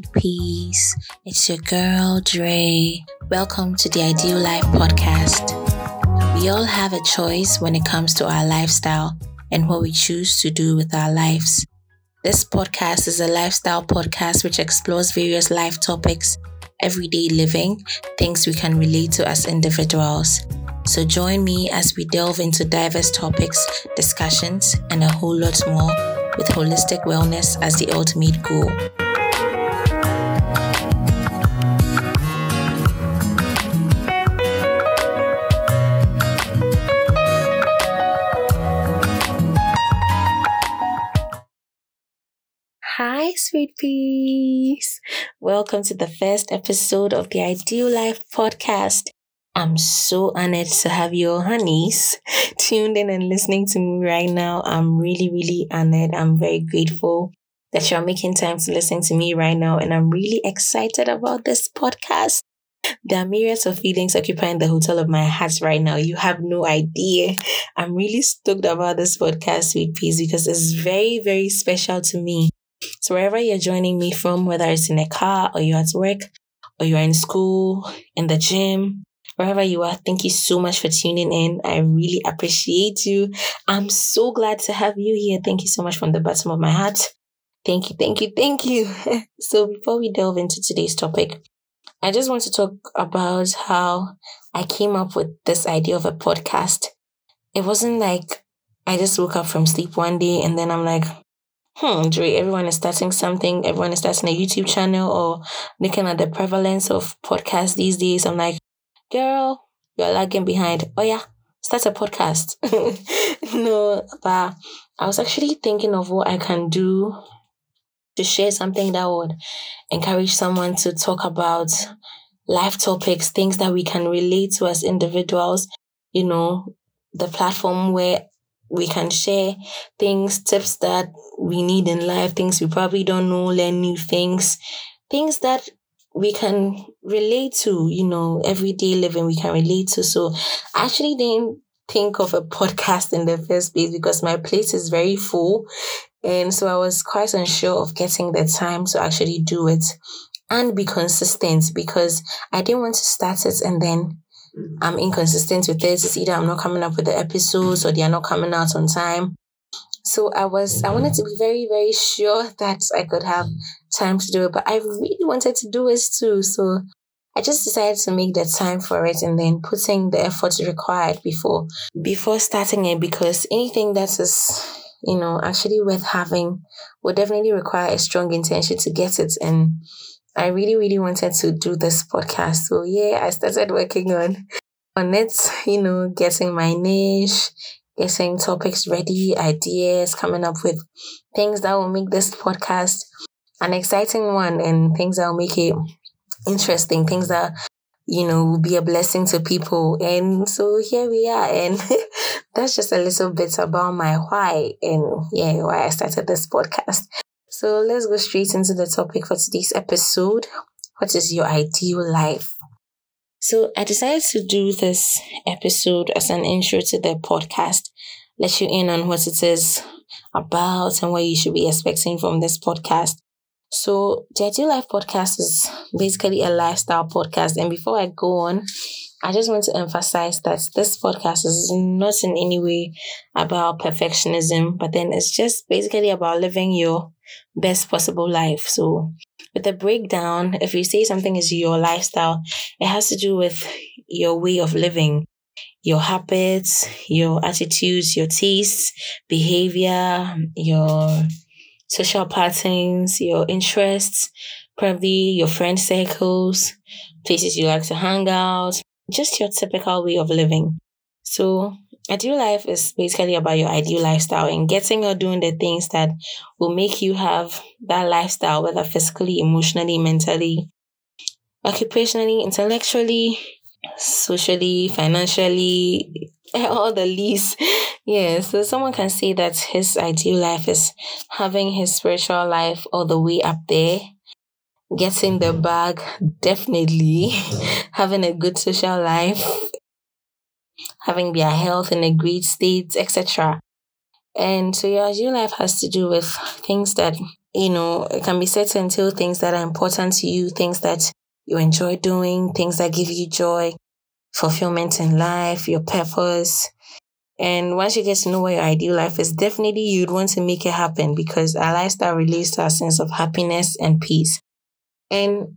sweet. It's your girl, Dre. Welcome to the Ideal Life podcast. We all have a choice when it comes to our lifestyle and what we choose to do with our lives. This podcast is a lifestyle podcast which explores various life topics, everyday living, things we can relate to as individuals. So join me as we delve into diverse topics, discussions, and a whole lot more with holistic wellness as the ultimate goal. Sweet peas. Welcome to the first episode of the Ideal Life podcast. I'm so honored to have your honeys tuned in and listening to me right now. I'm really, really honored. I'm very grateful that you're making time to listen to me right now. And I'm really excited about this podcast. There are myriads of feelings occupying the hotel of my heart right now. You have no idea. I'm really stoked about this podcast, Sweet Peas, because it's very, very special to me. So wherever you're joining me from, whether it's in a car or you're at work or you're in school, in the gym, wherever you are, thank you so much for tuning in. I really appreciate you. I'm so glad to have you here. Thank you so much from the bottom of my heart. Thank you, thank you, thank you. so, before we delve into today's topic, I just want to talk about how I came up with this idea of a podcast. It wasn't like I just woke up from sleep one day and then I'm like, hmm, Dre, everyone is starting something, everyone is starting a YouTube channel or looking at the prevalence of podcasts these days. I'm like, girl, you're lagging behind. Oh yeah, start a podcast. no, but I was actually thinking of what I can do to share something that would encourage someone to talk about life topics, things that we can relate to as individuals, you know, the platform where we can share things, tips that we need in life, things we probably don't know, learn new things, things that we can relate to, you know, everyday living we can relate to. So I actually didn't think of a podcast in the first place because my plate is very full. And so I was quite unsure of getting the time to actually do it and be consistent because I didn't want to start it and then I'm inconsistent with it. It's either I'm not coming up with the episodes or they are not coming out on time. So I was, I wanted to be very, very sure that I could have time to do it, but I really wanted to do it too. So I just decided to make the time for it and then putting the effort required before, before starting it because anything that is, you know, actually worth having would definitely require a strong intention to get it. And I really, really wanted to do this podcast. So yeah, I started working on, on it, you know, getting my niche, getting topics ready, ideas, coming up with things that will make this podcast an exciting one and things that will make it interesting, things that, you know, will be a blessing to people. And so here we are. And that's just a little bit about my why and yeah, why I started this podcast. So let's go straight into the topic for today's episode. What is your ideal life? So I decided to do this episode as an intro to the podcast, let you in on what it is about and what you should be expecting from this podcast. So the Ideal Life podcast is basically a lifestyle podcast. And before I go on, I just want to emphasize that this podcast is not in any way about perfectionism, but then it's just basically about living your best possible life. So with the breakdown, if you say something is your lifestyle, it has to do with your way of living, your habits, your attitudes, your tastes, behavior, your social patterns, your interests, probably your friend circles, places you like to hang out, just your typical way of living. So ideal life is basically about your ideal lifestyle and getting or doing the things that will make you have that lifestyle, whether physically, emotionally, mentally, occupationally, intellectually, socially, financially, all the least. Yeah, so someone can say that his ideal life is having his spiritual life all the way up there getting the bag, definitely having a good social life, having their health in a great state, etc. And so your ideal life has to do with things that you know, it can be set to entail things that are important to you, things that you enjoy doing, things that give you joy, fulfillment in life, your purpose. And once you get to know what your ideal life is, definitely you'd want to make it happen because our lifestyle relates to our sense of happiness and peace. And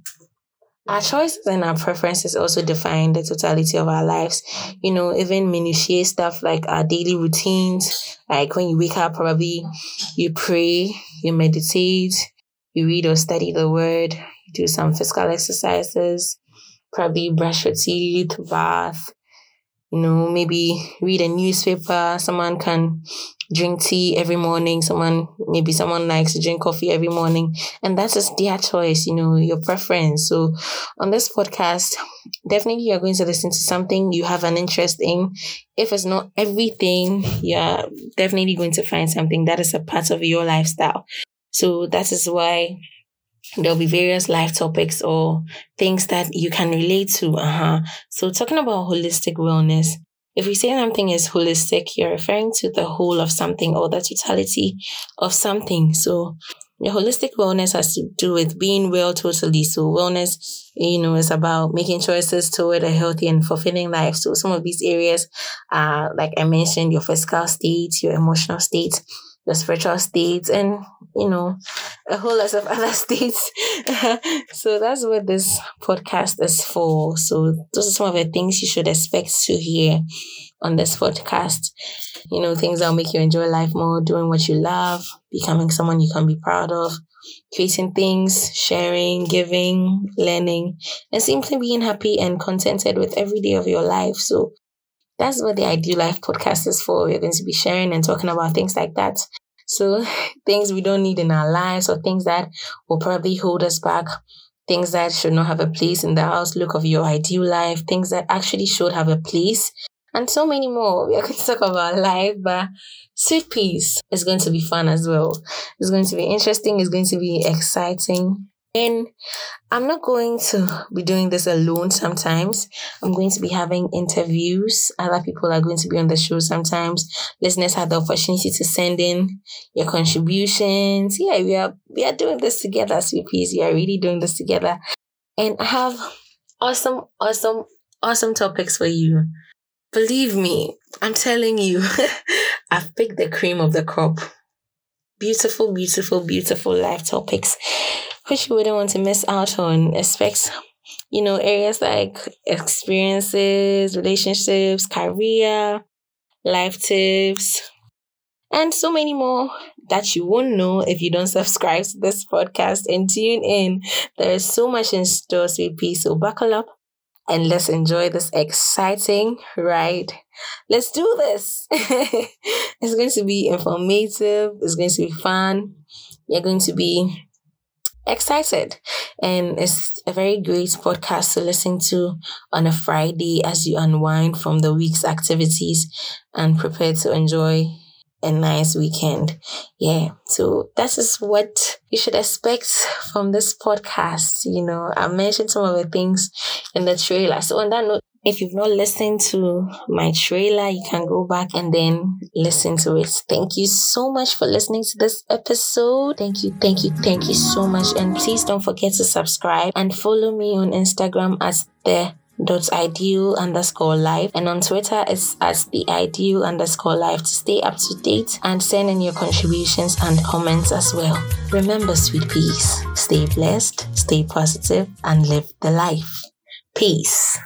our choices and our preferences also define the totality of our lives. You know, even minutiae stuff like our daily routines, like when you wake up, probably you pray, you meditate, you read or study the word, do some physical exercises, probably brush your teeth, bath, you know, maybe read a newspaper. Someone can drink tea every morning. Someone, maybe someone likes to drink coffee every morning. And that's just their choice, you know, your preference. So on this podcast, definitely you're going to listen to something you have an interest in. If it's not everything, you're definitely going to find something that is a part of your lifestyle. So that is why there'll be various life topics or things that you can relate to. Uh-huh. So talking about holistic wellness, if we say something is holistic, you're referring to the whole of something or the totality of something. So your holistic wellness has to do with being well totally. So wellness, you know, is about making choices toward a healthy and fulfilling life. So some of these areas are, like I mentioned, your physical state, your emotional state, your spiritual states and you know a whole lot of other states. So that's what this podcast is for. So those are some of the things you should expect to hear on this podcast. You know things that'll make you enjoy life more doing what you love becoming someone you can be proud of creating things sharing giving learning and simply being happy and contented with every day of your life. So that's what the Ideal Life podcast is for. We're going to be sharing and talking about things like that. So, things we don't need in our lives or things that will probably hold us back, things that should not have a place in the outlook of your ideal life, things that actually should have a place, and so many more. We are going to talk about life, but Sweet Peas is going to be fun as well. It's going to be interesting, it's going to be exciting. And I'm not going to be doing this alone sometimes. I'm going to be having interviews. Other people are going to be on the show sometimes. Listeners have the opportunity to send in your contributions. Yeah, we are we are doing this together, sweet peas. We are really doing this together. And I have awesome, awesome, awesome topics for you. Believe me, I'm telling you, I've picked the cream of the crop. Beautiful, beautiful, beautiful life topics which you wouldn't want to miss out on. Expect, you know, areas like experiences, relationships, career, life tips, and so many more that you won't know if you don't subscribe to this podcast and tune in. There is so much in store, sweet pea. So buckle up and let's enjoy this exciting ride. Let's do this. it's going to be informative. It's going to be fun. You're going to be excited. And it's a very great podcast to listen to on a Friday as you unwind from the week's activities and prepare to enjoy a nice weekend. Yeah. So that is what you should expect from this podcast. You know, I mentioned some of the things in the trailer. So on that note, if you've not listened to my trailer, you can go back and then listen to it. Thank you so much for listening to this episode. Thank you, thank you, thank you so much. And please don't forget to subscribe and follow me on Instagram as the dot ideal underscore life and on twitter it's as the ideal underscore life to stay up to date and send in your contributions and comments as well remember sweet peas stay blessed stay positive and live the life peace.